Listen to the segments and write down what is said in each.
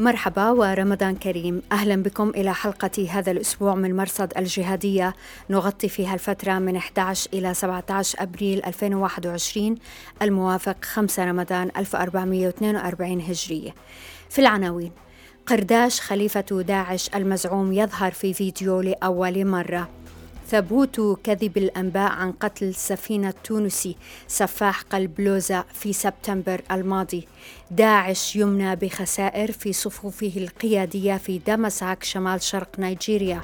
مرحبا ورمضان كريم. أهلا بكم إلى حلقة هذا الأسبوع من مرصد الجهادية. نغطي فيها الفترة من 11 إلى 17 أبريل 2021 الموافق 5 رمضان 1442 هجريه. في العناوين قرداش خليفة داعش المزعوم يظهر في فيديو لأول مرة. ثبوت كذب الأنباء عن قتل سفينة تونسي سفاح قلب لوزة في سبتمبر الماضي. داعش يمنى بخسائر في صفوفه القيادية في دمساك شمال شرق نيجيريا.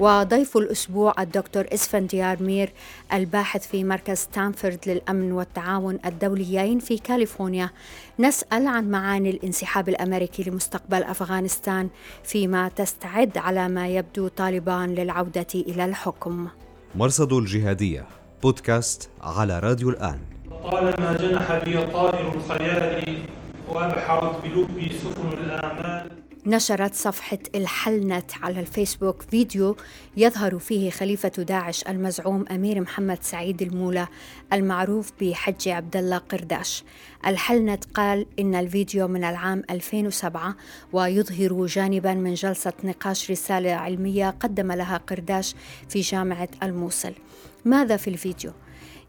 وضيف الأسبوع الدكتور إسفنديار مير الباحث في مركز ستانفورد للأمن والتعاون الدوليين في كاليفورنيا. نسأل عن معاني الانسحاب الأمريكي لمستقبل أفغانستان فيما تستعد على ما يبدو طالبان للعودة إلى الحكم. مرصد الجهادية بودكاست على راديو الآن. طالما جنح بي طائر الخيال وأبحرت بلبي سفن الآمال نشرت صفحة الحلنت على الفيسبوك فيديو يظهر فيه خليفة داعش المزعوم أمير محمد سعيد المولى المعروف بحج عبد الله قرداش. الحلنت قال إن الفيديو من العام 2007 ويظهر جانبا من جلسة نقاش رسالة علمية قدم لها قرداش في جامعة الموصل. ماذا في الفيديو؟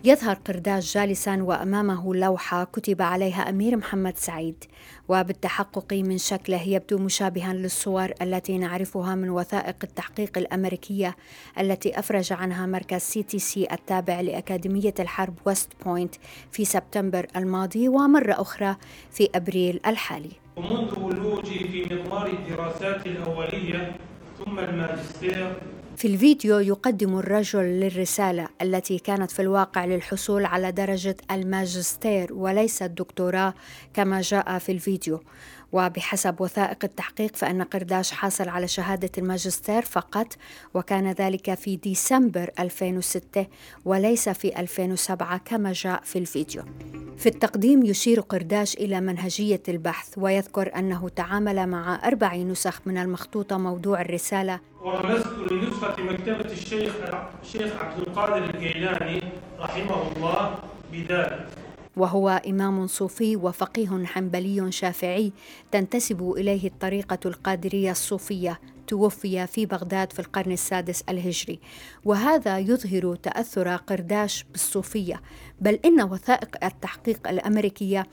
يظهر قرداش جالسا وأمامه لوحة كتب عليها أمير محمد سعيد وبالتحقق من شكله يبدو مشابها للصور التي نعرفها من وثائق التحقيق الأمريكية التي أفرج عنها مركز CTC التابع لأكاديمية الحرب ويست بوينت في سبتمبر الماضي ومرة أخرى في أبريل الحالي. ومنذ ولوجي في مضمار الدراسات الأولية ثم الماجستير في الفيديو يقدم الرجل للرسالة التي كانت في الواقع للحصول على درجة الماجستير وليس الدكتوراه كما جاء في الفيديو. وبحسب وثائق التحقيق فإن قرداش حاصل على شهادة الماجستير فقط وكان ذلك في ديسمبر 2006 وليس في 2007 كما جاء في الفيديو. في التقديم يشير قرداش إلى منهجية البحث ويذكر أنه تعامل مع أربع نسخ من المخطوطة موضوع الرسالة. ورمزت لنسخة مكتبة الشيخ الشيخ عبد القادر الجيلاني رحمه الله بذلك. وهو إمام صوفي وفقيه حنبلي شافعي تنتسب إليه الطريقة القادرية الصوفية توفي في بغداد في القرن السادس الهجري. وهذا يظهر تأثر قرداش بالصوفية بل إن وثائق التحقيق الأمريكية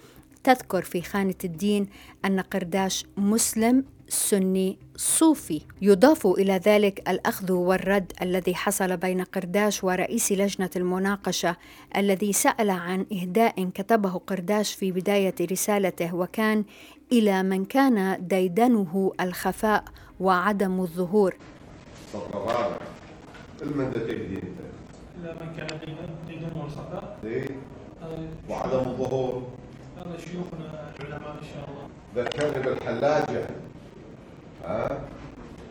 تذكر في خانة الدين أن قرداش مسلم سني صوفي يضاف إلى ذلك الأخذ والرد الذي حصل بين قرداش ورئيس لجنة المناقشة الذي سأل عن إهداء كتبه قرداش في بداية رسالته وكان إلى من كان ديدنه الخفاء وعدم الظهور إلى من كان ديدنه الخفاء؟ وعدم الظهور هذا شيوخنا العلماء ان شاء الله ذكرني بالحلاجة ها؟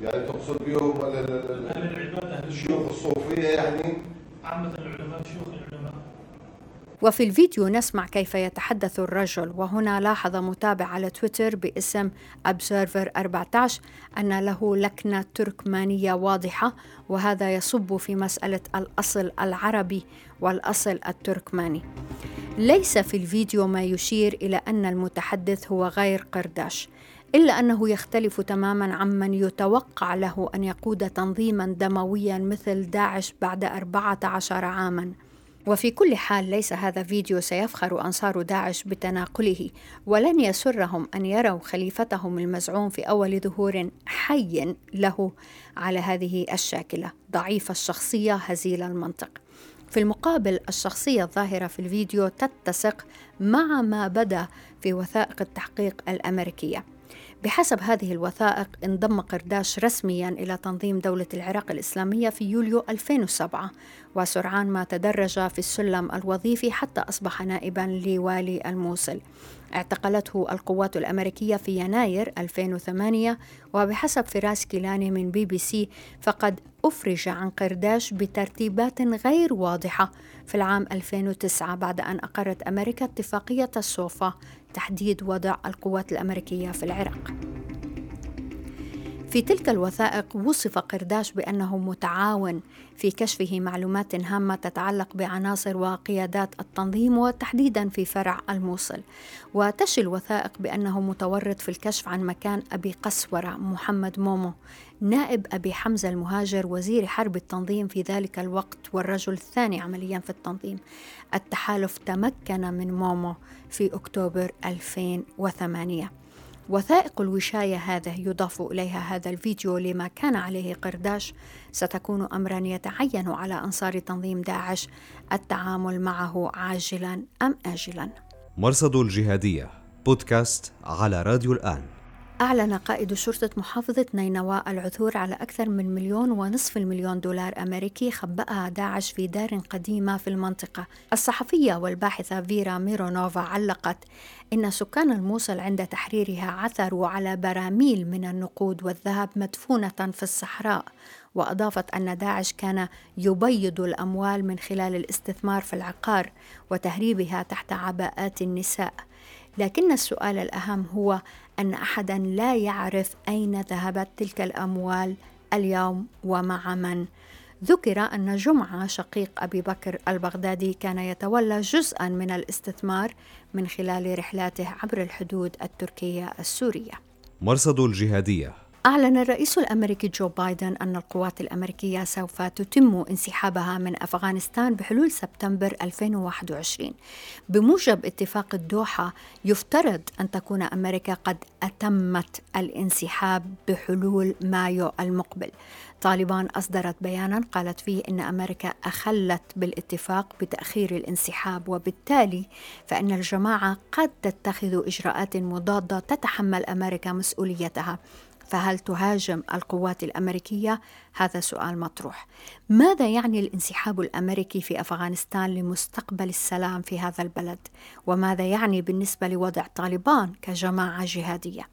يعني تقصد بهم أهل العباد أهل الشيوخ الصوفية يعني؟ عامة العلماء شيوخ العلماء. وفي الفيديو نسمع كيف يتحدث الرجل وهنا لاحظ متابع على تويتر باسم Observer 14 أن له لكنة تركمانية واضحة وهذا يصب في مسألة الأصل العربي والأصل التركماني. ليس في الفيديو ما يشير إلى أن المتحدث هو غير قرداش. إلا أنه يختلف تماما عمن يتوقع له أن يقود تنظيما دمويا مثل داعش بعد 14 عاما. وفي كل حال ليس هذا فيديو سيفخر أنصار داعش بتناقله. ولن يسرهم أن يروا خليفتهم المزعوم في أول ظهور حي له على هذه الشاكلة. ضعيف الشخصية هزيل المنطق. في المقابل الشخصية الظاهرة في الفيديو تتسق مع ما بدا في وثائق التحقيق الأمريكية. بحسب هذه الوثائق انضم قرداش رسميا إلى تنظيم دولة العراق الإسلامية في يوليو 2007 وسرعان ما تدرج في السلم الوظيفي حتى أصبح نائبا لوالي الموصل. اعتقلته القوات الأمريكية في يناير 2008 وبحسب فراس كيلاني من بي بي سي فقد أفرج عن قرداش بترتيبات غير واضحة. في العام 2009 بعد أن أقرت أمريكا اتفاقية الصوفة تحديد وضع القوات الأمريكية في العراق. في تلك الوثائق وصف قرداش بأنه متعاون في كشفه معلومات هامة تتعلق بعناصر وقيادات التنظيم وتحديدا في فرع الموصل. وتشي الوثائق بأنه متورط في الكشف عن مكان أبي قسورة محمد مومو نائب أبي حمزة المهاجر وزير حرب التنظيم في ذلك الوقت والرجل الثاني عمليا في التنظيم. التحالف تمكن من مومو في أكتوبر 2008 وثائق الوشاية هذا يضاف إليها هذا الفيديو لما كان عليه قرداش. ستكون أمرا يتعين على أنصار تنظيم داعش التعامل معه عاجلا أم آجلا. مرصد الجهادية بودكاست على راديو الآن. أعلن قائد شرطة محافظة نينوى العثور على أكثر من مليون ونصف المليون دولار أمريكي خبأها داعش في دار قديمة في المنطقة. الصحفية والباحثة فيرا ميرونوفا علقت إن سكان الموصل عند تحريرها عثروا على براميل من النقود والذهب مدفونة في الصحراء. وأضافت أن داعش كان يبيض الأموال من خلال الاستثمار في العقار وتهريبها تحت عباءات النساء. لكن السؤال الأهم هو أن أحدا لا يعرف أين ذهبت تلك الأموال اليوم ومع من. ذكر أن جمعة شقيق أبي بكر البغدادي كان يتولى جزءا من الاستثمار من خلال رحلاته عبر الحدود التركية السورية. مرصد الجهادية. أعلن الرئيس الأمريكي جو بايدن أن القوات الأمريكية سوف تتم انسحابها من أفغانستان بحلول سبتمبر 2021 بموجب اتفاق الدوحة يفترض أن تكون أمريكا قد أتمت الانسحاب بحلول مايو المقبل. طالبان أصدرت بيانا قالت فيه أن أمريكا أخلت بالاتفاق بتأخير الانسحاب وبالتالي فإن الجماعة قد تتخذ إجراءات مضادة تتحمل أمريكا مسؤوليتها. فهل تهاجم القوات الأمريكية؟ هذا سؤال مطروح. ماذا يعني الانسحاب الأمريكي في أفغانستان لمستقبل السلام في هذا البلد؟ وماذا يعني بالنسبة لوضع طالبان كجماعة جهادية؟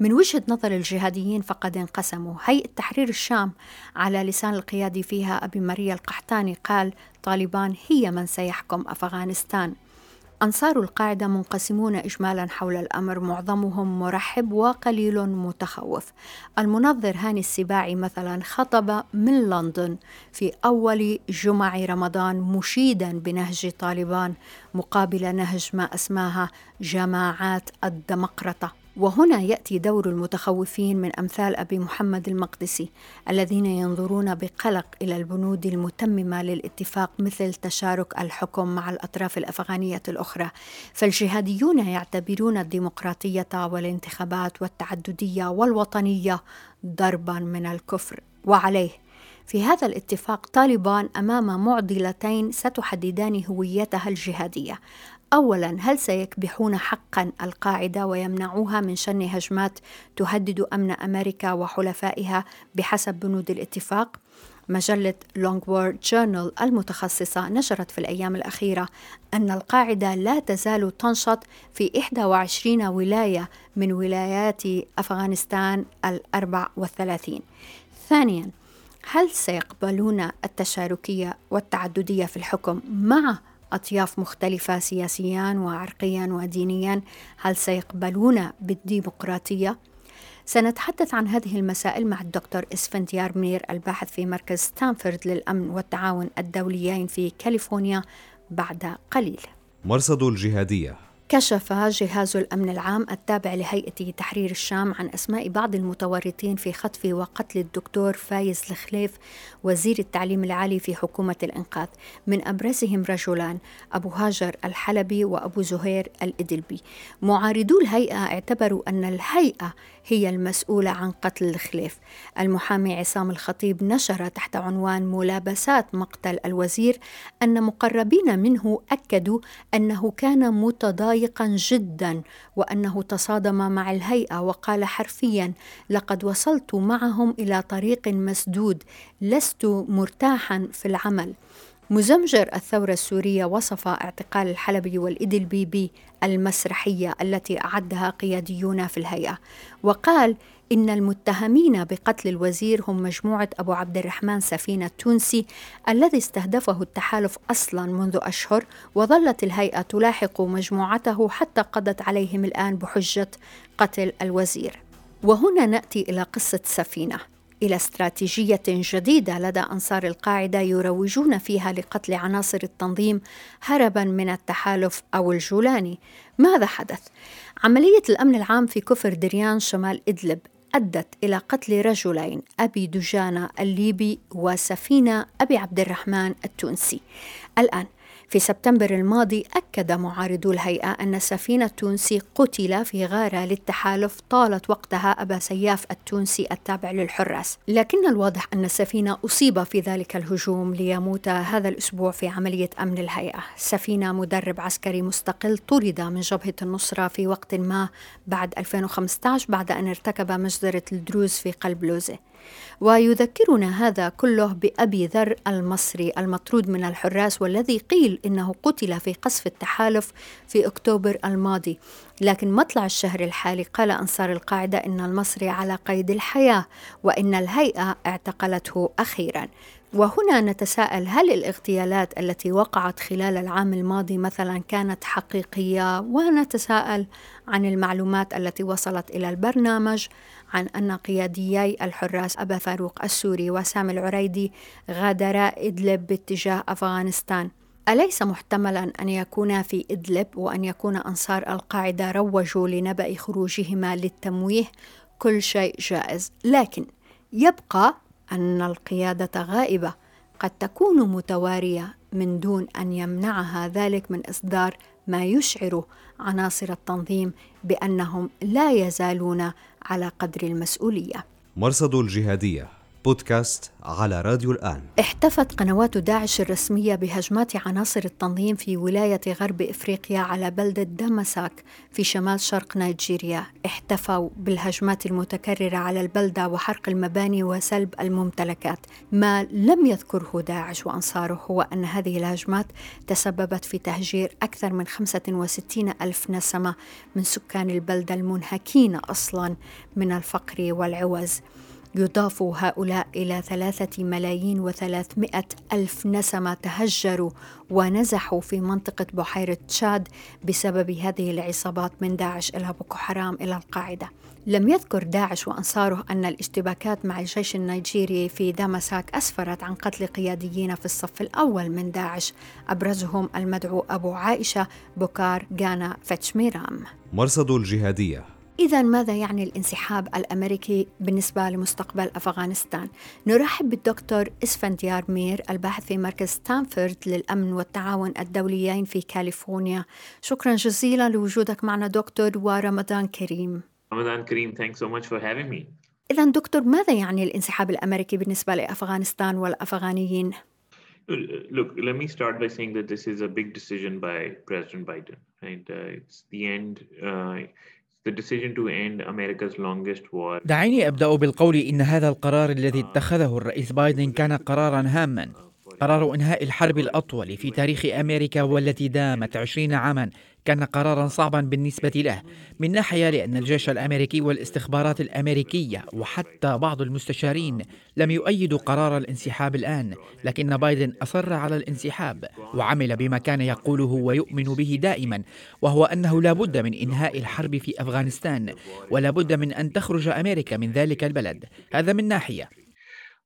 من وجهة نظر الجهاديين فقد انقسموا هيئة تحرير الشام على لسان القيادي فيها أبي ماريا القحطاني قال طالبان هي من سيحكم أفغانستان أنصار القاعدة منقسمون إجمالا حول الأمر معظمهم مرحب وقليل متخوف. المنظر هاني السباعي مثلا خطب من لندن في أول جمع رمضان مشيدا بنهج طالبان مقابل نهج ما أسماها جماعات الدمقرطة وهنا يأتي دور المتخوفين من أمثال أبي محمد المقدسي الذين ينظرون بقلق إلى البنود المتممة للاتفاق مثل تشارك الحكم مع الأطراف الأفغانية الأخرى. فالجهاديون يعتبرون الديمقراطية والانتخابات والتعددية والوطنية ضربا من الكفر. وعليه في هذا الاتفاق طالبان أمام معضلتين ستحددان هويتها الجهادية. اولا هل سيكبحون حقا القاعدة ويمنعوها من شن هجمات تهدد أمن أمريكا وحلفائها بحسب بنود الاتفاق؟ مجلة لونج وورد جورنال المتخصصة نشرت في الأيام الأخيرة أن القاعدة لا تزال تنشط في 21 ولاية من ولايات أفغانستان الأربع والثلاثين. ثانيا هل سيقبلون التشاركية والتعددية في الحكم مع أطياف مختلفة سياسيا وعرقيا ودينيا هل سيقبلون بالديمقراطية؟ سنتحدث عن هذه المسائل مع الدكتور إسفنديار منير الباحث في مركز ستانفورد للأمن والتعاون الدوليين في كاليفورنيا بعد قليل مرصد الجهادية كشف جهاز الأمن العام التابع لهيئة تحرير الشام عن أسماء بعض المتورطين في خطف وقتل الدكتور فايز الخليف وزير التعليم العالي في حكومة الإنقاذ. من أبرزهم رجلان أبو هاجر الحلبي وأبو زهير الإدلبي. معارضو الهيئة اعتبروا أن الهيئة هي المسؤولة عن قتل الخليف. المحامي عصام الخطيب نشر تحت عنوان ملابسات مقتل الوزير أن مقربين منه أكدوا أنه كان متضايق ضيقا جدا وأنه تصادم مع الهيئة وقال حرفيا لقد وصلت معهم إلى طريق مسدود لست مرتاحا في العمل. مزمجر الثورة السورية وصف اعتقال الحلبي والإدلبي بالمسرحية التي أعدها قياديون في الهيئة. وقال إن المتهمين بقتل الوزير هم مجموعة أبو عبد الرحمن سفينة التونسي الذي استهدفه التحالف أصلا منذ أشهر وظلت الهيئة تلاحق مجموعته حتى قضت عليهم الآن بحجة قتل الوزير. وهنا نأتي إلى قصة سفينة. إلى استراتيجية جديدة لدى أنصار القاعدة يروجون فيها لقتل عناصر التنظيم هربا من التحالف أو الجولاني ماذا حدث؟ عملية الأمن العام في كفر دريان شمال إدلب أدت إلى قتل رجلين أبي دجانة الليبي وسفينة أبي عبد الرحمن التونسي. الآن في سبتمبر الماضي أكد معارضو الهيئة أن السفينة التونسي قتل في غارة للتحالف طالت وقتها أبا سياف التونسي التابع للحراس. لكن الواضح أن السفينة أصيب في ذلك الهجوم ليموت هذا الأسبوع في عملية أمن الهيئة. سفينة مدرب عسكري مستقل طرد من جبهة النصرة في وقت ما بعد 2015 بعد أن ارتكب مجزرة الدروز في قلب لوزة. ويذكرنا هذا كله بأبي ذر المصري المطرود من الحراس والذي قيل إنه قتل في قصف التحالف في أكتوبر الماضي. لكن مطلع الشهر الحالي قال أنصار القاعدة إن المصري على قيد الحياة وإن الهيئة اعتقلته أخيرا. وهنا نتساءل هل الاغتيالات التي وقعت خلال العام الماضي مثلا كانت حقيقية؟ ونتساءل عن المعلومات التي وصلت إلى البرنامج. عن أن قياديي الحراس أبا فاروق السوري وسامي العريدي غادرا إدلب باتجاه أفغانستان. أليس محتملا أن يكونا في إدلب وأن يكون أنصار القاعدة روجوا لنبأ خروجهما للتمويه؟ كل شيء جائز. لكن يبقى أن القيادة غائبة. قد تكون متوارية من دون أن يمنعها ذلك من إصدار ما يشعر عناصر التنظيم بأنهم لا يزالون على قدر المسؤولية. مرصد الجهادية بودكاست على راديو الآن. احتفت قنوات داعش الرسمية بهجمات عناصر التنظيم في ولاية غرب إفريقيا على بلدة دمساك في شمال شرق نيجيريا. احتفوا بالهجمات المتكررة على البلدة وحرق المباني وسلب الممتلكات. ما لم يذكره داعش وأنصاره هو أن هذه الهجمات تسببت في تهجير أكثر من 65 ألف نسمة من سكان البلدة المنهكين أصلا من الفقر والعوز. يضاف هؤلاء إلى ثلاثة ملايين وثلاثمائة ألف نسمة تهجروا ونزحوا في منطقة بحيرة تشاد بسبب هذه العصابات من داعش إلى بوكو حرام إلى القاعدة. لم يذكر داعش وأنصاره أن الاشتباكات مع الجيش النيجيري في دامساك أسفرت عن قتل قياديين في الصف الأول من داعش أبرزهم المدعو أبو عائشة بوكار جانا فتشميرام مرصد الجهادية. إذا ماذا يعني الانسحاب الأمريكي بالنسبة لمستقبل أفغانستان؟ نرحب بالدكتور إسفنديار مير الباحث في مركز ستانفورد للأمن والتعاون الدوليين في كاليفورنيا شكرا جزيلا لوجودك معنا دكتور ورمضان كريم رمضان كريم thanks so much for having me إذا دكتور ماذا يعني الانسحاب الأمريكي بالنسبة لأفغانستان والأفغانيين؟ Look, let me start by saying that this is a big decision by President Biden. Right? Uh, it's the end. Uh, دعيني أبدأ بالقول إن هذا القرار الذي اتخذه الرئيس بايدن كان قرارا هاما. قرار إنهاء الحرب الأطول في تاريخ أمريكا والتي دامت عشرين عاما كان قرارا صعبا بالنسبة له من ناحية لأن الجيش الأمريكي والاستخبارات الأمريكية وحتى بعض المستشارين لم يؤيدوا قرار الانسحاب الآن لكن بايدن أصر على الانسحاب وعمل بما كان يقوله ويؤمن به دائما وهو أنه لا بد من إنهاء الحرب في أفغانستان ولا بد من أن تخرج أمريكا من ذلك البلد هذا من ناحية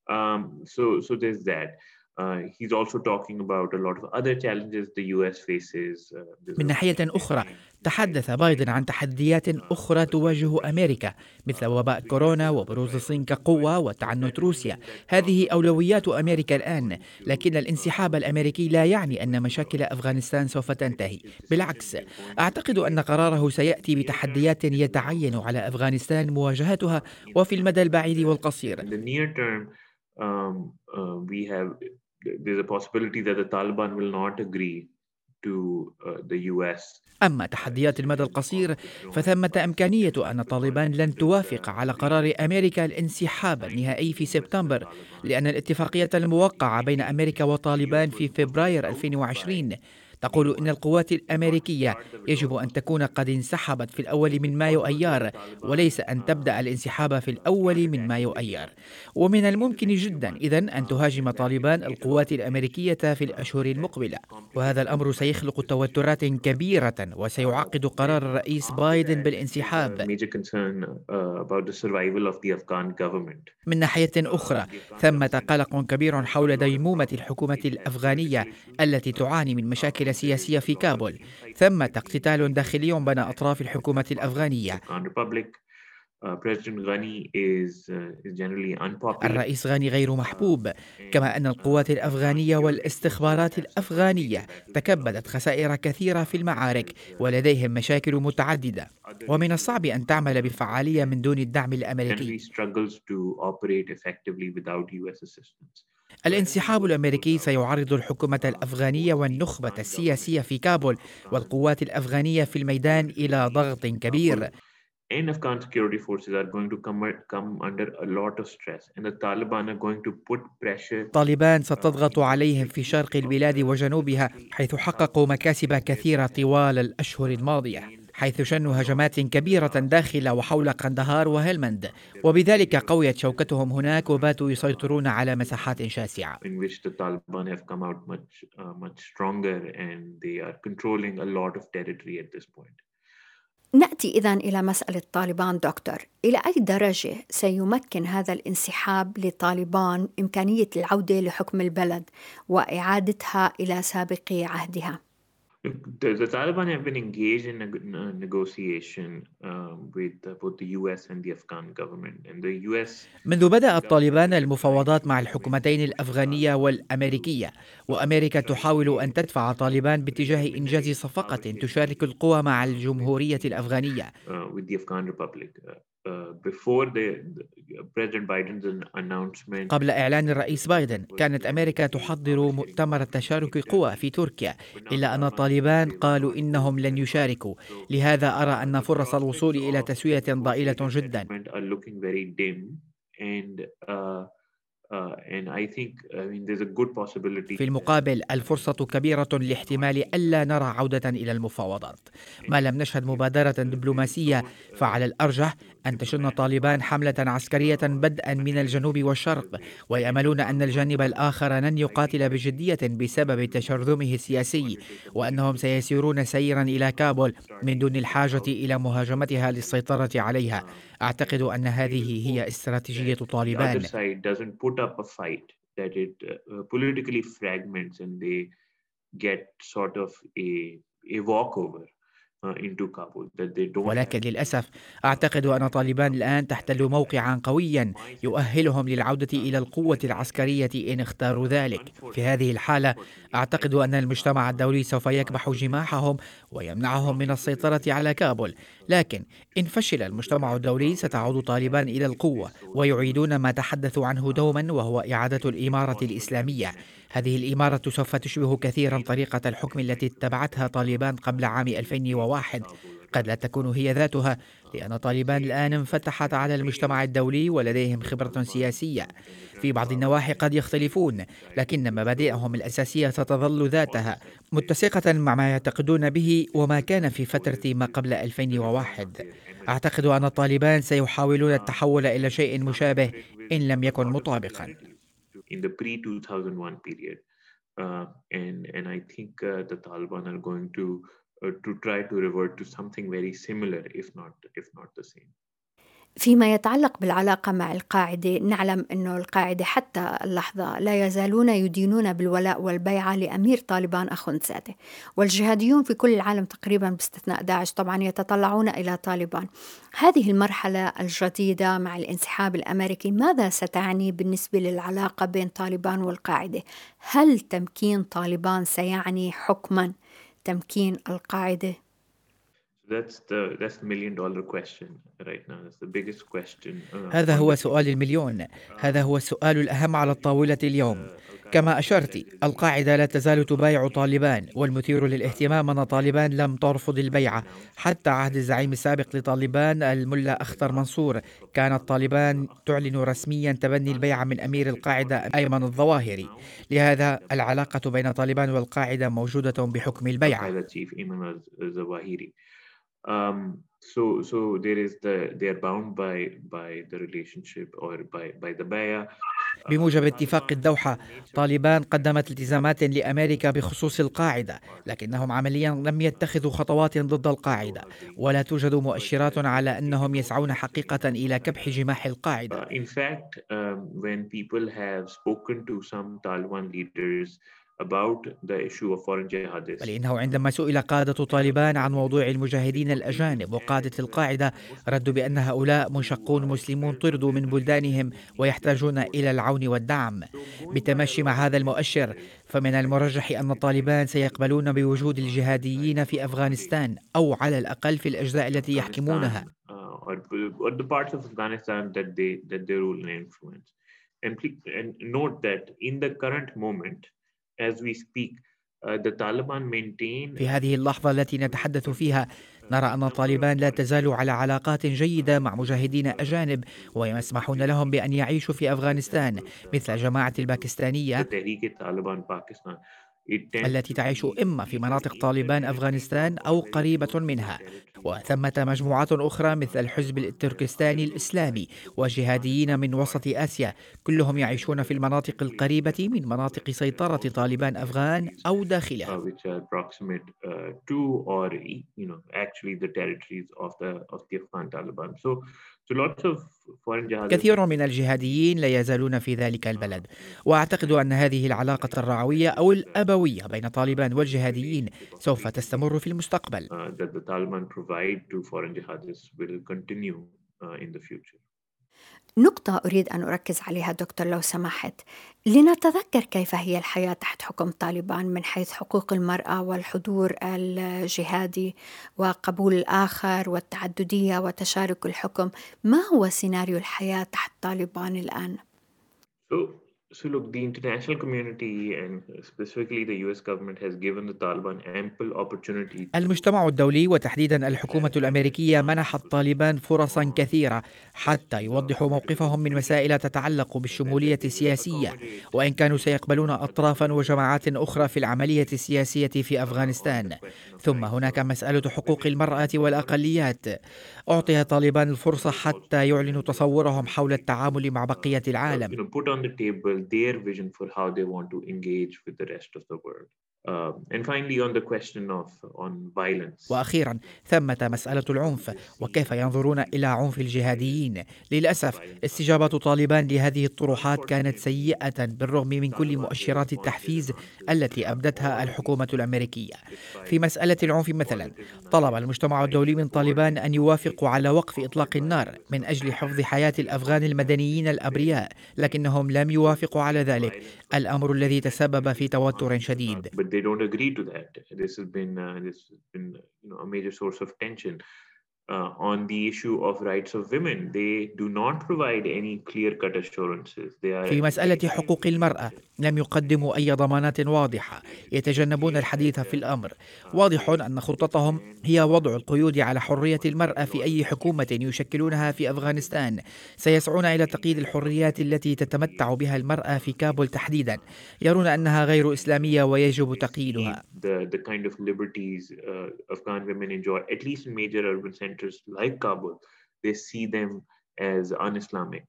um, so, so there's that. Uh, he's also talking about a lot of other challenges the US faces. Uh, من ناحية أخرى تحدث بايدن عن تحديات أخرى تواجه أمريكا مثل وباء كورونا وبروز الصين كقوة وتعنت روسيا. هذه أولويات أمريكا الآن لكن الانسحاب الأمريكي لا يعني أن مشاكل أفغانستان سوف تنتهي. بالعكس أعتقد أن قراره سيأتي بتحديات يتعين على أفغانستان مواجهتها وفي المدى البعيد والقصير. um, uh, we have there's a possibility that the Taliban will not agree to uh, the US أما تحديات المدى القصير فثمة إمكانية أن طالبان لن توافق على قرار أمريكا الانسحاب النهائي في سبتمبر لأن الاتفاقية الموقعة بين أمريكا وطالبان في فبراير 2020 تقول إن القوات الأمريكية يجب أن تكون قد انسحبت في الأول من مايو أيار وليس أن تبدأ الانسحاب في الأول من مايو أيار. ومن الممكن جدا إذا أن تهاجم طالبان القوات الأمريكية في الأشهر المقبلة. وهذا الأمر سيخلق توترات كبيرة وسيعقد قرار الرئيس بايدن بالانسحاب. من ناحية أخرى ثمة قلق كبير حول ديمومة الحكومة الأفغانية التي تعاني من مشاكل مشاكل سياسية في كابول ثمة اقتتال داخلي بين أطراف الحكومة الأفغانية. Uh, uh, الرئيس غني غير محبوب كما أن القوات الأفغانية والاستخبارات الأفغانية تكبدت خسائر كثيرة في المعارك ولديهم مشاكل متعددة. ومن الصعب أن تعمل بفعالية من دون الدعم الأمريكي. الانسحاب الأمريكي سيعرض الحكومة الأفغانية والنخبة السياسية في كابول والقوات الأفغانية في الميدان إلى ضغط كبير. And Afghan security forces are going to come, come under a lot of stress and the Taliban are going to put pressure. طالبان ستضغط عليهم في شرق البلاد وجنوبها حيث حققوا مكاسب كثيرة طوال الأشهر الماضية. حيث شنوا هجمات كبيرة داخل وحول قندهار وهلمند. وبذلك قويت شوكتهم هناك وباتوا يسيطرون على مساحات شاسعة. نأتي اذا إلى مسألة طالبان دكتور. إلى أي درجة سيمكن هذا الانسحاب لطالبان إمكانية العودة لحكم البلد وإعادتها إلى سابق عهدها؟ The, the, Taliban have been engaged in a, a negotiation um, with uh, both the US and the Afghan government. And the US منذ بدأ الطالبان المفاوضات مع الحكومتين الأفغانية والأمريكية وأمريكا تحاول أن تدفع طالبان باتجاه إنجاز صفقة تشارك القوى مع الجمهورية الأفغانية uh, with the Afghan Republic. Uh, قبل إعلان الرئيس بايدن كانت أمريكا تحضر مؤتمر تشارك قوى في تركيا إلا أن الطالبان قالوا إنهم لن يشاركوا. لهذا أرى أن فرص الوصول إلى تسوية ضئيلة جدا. Uh, في المقابل الفرصة كبيرة لاحتمال ألا نرى عودة إلى المفاوضات. ما لم نشهد مبادرة دبلوماسية فعلى الأرجح أن تشن طالبان حملة عسكرية بدءا من الجنوب والشرق ويأملون أن الجانب الآخر لن يقاتل بجدية بسبب تشرذمه السياسي وأنهم سيسيرون سيرا إلى كابول من دون الحاجة إلى مهاجمتها للسيطرة عليها. أعتقد أن هذه هي استراتيجية طالبان that it uh, politically fragments and they get sort of a, a walkover ولكن للأسف أعتقد أن طالبان الآن تحتل موقعا قويا يؤهلهم للعودة إلى القوة العسكرية إن اختاروا ذلك. في هذه الحالة أعتقد أن المجتمع الدولي سوف يكبح جماحهم ويمنعهم من السيطرة على كابول. لكن إن فشل المجتمع الدولي ستعود طالبان إلى القوة ويعيدون ما تحدثوا عنه دوما وهو إعادة الإمارة الإسلامية. هذه الإمارة سوف تشبه كثيرا طريقة الحكم التي اتبعتها طالبان قبل عام 2001 قد لا تكون هي ذاتها لأن طالبان الآن انفتحت على المجتمع الدولي ولديهم خبرة سياسية. في بعض النواحي قد يختلفون لكن مبادئهم الأساسية ستظل ذاتها متسقة مع ما يعتقدون به وما كان في فترة ما قبل 2001 أعتقد أن الطالبان سيحاولون التحول إلى شيء مشابه إن لم يكن مطابقا. In the pre 2001 period. Uh, and, and I think uh, the Taliban are going to, uh, to try to revert to something very similar, if not, if not the same. فيما يتعلق بالعلاقة مع القاعدة نعلم أن القاعدة حتى اللحظة لا يزالون يدينون بالولاء والبيعة لأمير طالبان أخوندزادة والجهاديون في كل العالم تقريبا باستثناء داعش طبعا يتطلعون إلى طالبان هذه المرحلة الجديدة مع الانسحاب الأمريكي ماذا ستعني بالنسبة للعلاقة بين طالبان والقاعدة؟ هل تمكين طالبان سيعني حكما تمكين القاعدة؟ That's the that's the million dollar question right now. That's the biggest question. Uh, هذا هو سؤال المليون. هذا هو السؤال الأهم على الطاولة اليوم. كما أشرت القاعدة لا تزال تبايع طالبان والمثير للاهتمام أن طالبان لم ترفض البيعة حتى عهد الزعيم السابق لطالبان الملا أخطر منصور كانت طالبان تعلن رسميا تبني البيعة من أمير القاعدة أيمن الظواهري لهذا العلاقة بين طالبان والقاعدة موجودة بحكم البيعة Um, so so there is the they are bound by by the relationship or by by the baya بموجب اتفاق الدوحة طالبان قدمت التزامات لأمريكا بخصوص القاعدة لكنهم عمليا لم يتخذوا خطوات ضد القاعدة ولا توجد مؤشرات على أنهم يسعون حقيقة إلى كبح جماح القاعدة. Uh, In fact, um, when people have spoken to some Taliban leaders about the issue of foreign jihadists. بل إنه عندما سئل قادة طالبان عن موضوع المجاهدين الأجانب وقادة القاعدة ردوا بأن هؤلاء منشقون مسلمون طردوا من بلدانهم ويحتاجون إلى العون والدعم. بالتماشي مع هذا المؤشر فمن المرجح أن الطالبان سيقبلون بوجود الجهاديين في أفغانستان أو على الأقل في الأجزاء التي يحكمونها. And note that in the current moment, as we speak, uh, the Taliban maintain في هذه اللحظة التي نتحدث فيها نرى أن طالبان لا تزال على علاقات جيدة مع مجاهدين أجانب ويسمحون لهم بأن يعيشوا في أفغانستان مثل جماعة الباكستانية. التي تعيش إما في مناطق طالبان أفغانستان أو قريبة منها. وثمة مجموعات أخرى مثل الحزب التركستاني الإسلامي وجهاديين من وسط آسيا. كلهم يعيشون في المناطق القريبة من مناطق سيطرة طالبان أفغان أو داخلها. كثير من الجهاديين لا يزالون في ذلك البلد. وأعتقد أن هذه العلاقة الرعوية أو الأبوية بين طالبان والجهاديين سوف تستمر في المستقبل. نقطة أريد أن أركز عليها دكتور لو سمحت لنتذكر كيف هي الحياة تحت حكم طالبان من حيث حقوق المرأة والحضور الجهادي وقبول الآخر والتعددية وتشارك الحكم ما هو سيناريو الحياة تحت طالبان الآن؟ So look, the international community and specifically the US government has given the Taliban ample opportunity. المجتمع الدولي وتحديدا الحكومة الأمريكية منحت طالبان فرصا كثيرة حتى يوضحوا موقفهم من مسائل تتعلق بالشمولية السياسية وإن كانوا سيقبلون أطرافا وجماعات أخرى في العملية السياسية في أفغانستان ثم هناك مسألة حقوق المرأة والأقليات أعطي طالبان الفرصة حتى يعلنوا تصورهم حول التعامل مع بقية العالم their vision for how they want to engage with the rest of the world. Uh, and finally, on the question of on violence. وأخيرا ثمة مسألة العنف وكيف ينظرون إلى عنف الجهاديين؟ للأسف استجابة طالبان لهذه الطروحات كانت سيئة بالرغم من كل مؤشرات التحفيز التي أبدتها الحكومة الأمريكية. في مسألة العنف مثلا طلب المجتمع الدولي من طالبان أن يوافقوا على وقف إطلاق النار من أجل حفظ حياة الأفغان المدنيين الأبرياء لكنهم لم يوافقوا على ذلك. الأمر الذي تسبب في توتر شديد. They don't agree to that. This has been uh, this has been you know a major source of tension. Uh, on the issue of rights of women, they do not provide any clear-cut assurances. They are في مسألة حقوق المرأة لم يقدموا أي ضمانات واضحة. يتجنبون الحديث في الأمر. واضح أن خطتهم هي وضع القيود على حرية المرأة في أي حكومة يشكلونها في أفغانستان. سيسعون إلى تقييد الحريات التي تتمتع بها المرأة في كابول تحديدا. يرون أنها غير إسلامية ويجب تقييدها. The, the kind of liberties uh, Afghan women enjoy, at least in major urban centers like Kabul, they see them as un-Islamic.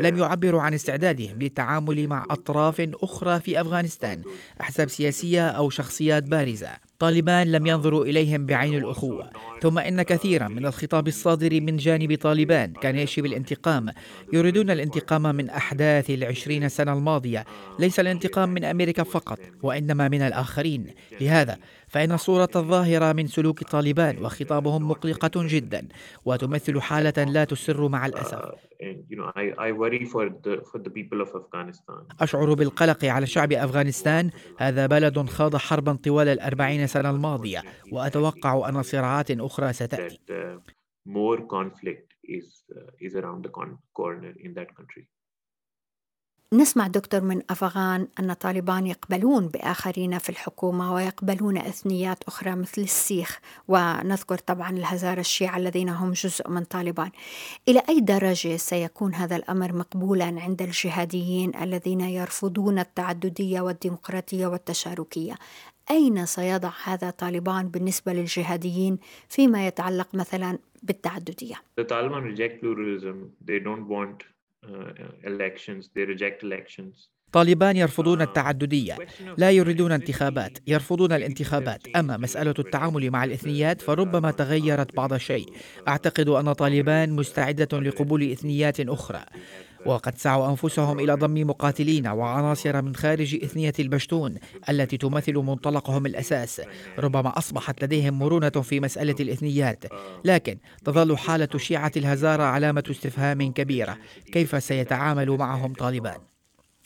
لم يعبروا عن استعدادهم للتعامل مع أطراف أخرى في أفغانستان أحزاب سياسية أو شخصيات بارزة. طالبان لم ينظروا إليهم بعين الأخوة. ثم إن كثيرا من الخطاب الصادر من جانب طالبان كان يشي بالانتقام. يريدون الانتقام من أحداث العشرين سنة الماضية. ليس الانتقام من أمريكا فقط وإنما من الآخرين. لهذا فإن الصورة الظاهرة من سلوك طالبان وخطابهم مقلقة جدا وتمثل حالة لا تسر مع الأسف. أشعر بالقلق على شعب أفغانستان. هذا بلد خاض حربا طوال الأربعين سنة الماضية وأتوقع أن صراعات أخرى ستأتي. نسمع دكتور من أفغان أن طالبان يقبلون بآخرين في الحكومة ويقبلون إثنيات أخرى مثل السيخ ونذكر طبعا الهزارة الشيعة الذين هم جزء من طالبان. إلى أي درجة سيكون هذا الأمر مقبولا عند الجهاديين الذين يرفضون التعددية والديمقراطية والتشاركية؟ أين سيضع هذا طالبان بالنسبة للجهاديين فيما يتعلق مثلا بالتعددية؟ The Taliban reject pluralism. They don't want uh, elections. They reject elections. طالبان يرفضون التعددية لا يريدون انتخابات يرفضون الانتخابات أما مسألة التعامل مع الإثنيات فربما تغيرت بعض الشيء أعتقد أن طالبان مستعدة لقبول إثنيات أخرى وقد سعوا أنفسهم إلى ضم مقاتلين وعناصر من خارج إثنية البشتون التي تمثل منطلقهم الأساس. ربما أصبحت لديهم مرونة في مسألة الإثنيات. لكن تظل حالة شيعة الهزارة علامة استفهام كبيرة. كيف سيتعامل معهم طالبان؟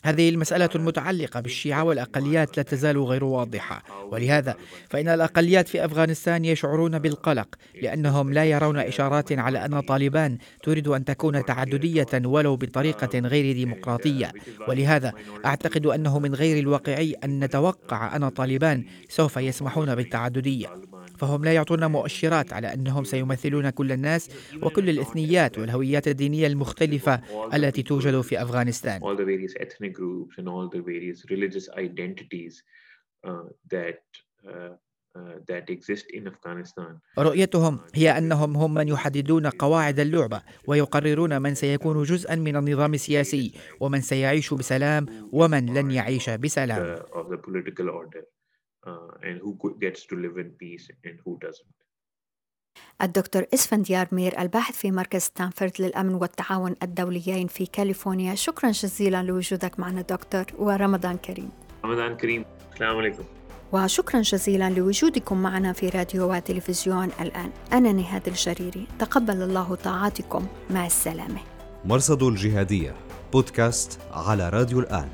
هذه المسألة المتعلقة بالشيعة والأقليات لا تزال غير واضحة. ولهذا فإن الأقليات في أفغانستان يشعرون بالقلق لأنهم لا يرون إشارات على أن طالبان تريد أن تكون تعددية ولو بطريقة غير ديمقراطية. ولهذا أعتقد أنه من غير الواقعي أن نتوقع أن طالبان سوف يسمحون بالتعددية. فهم لا يعطون مؤشرات على أنهم سيمثلون كل الناس وكل الإثنيات والهويات الدينية المختلفة التي توجد في أفغانستان. All the various ethnic groups and all the various religious identities that that exist in Afghanistan. رؤيتهم هي أنهم هم من يحددون قواعد اللعبة ويقررون من سيكون جزءا من النظام السياسي ومن سيعيش بسلام ومن لن يعيش بسلام. Uh, and who gets to live in peace and who doesn't. الدكتور إسفنديار مير الباحث في مركز ستانفورد للأمن والتعاون الدوليين في كاليفورنيا. شكرا جزيلا لوجودك معنا دكتور ورمضان كريم. رمضان كريم. السلام عليكم. وشكرا جزيلا لوجودكم معنا في راديو وتلفزيون الآن. أنا نهاد الجريري. تقبل الله طاعاتكم. مع السلامة. مرصد الجهادية بودكاست على راديو الآن.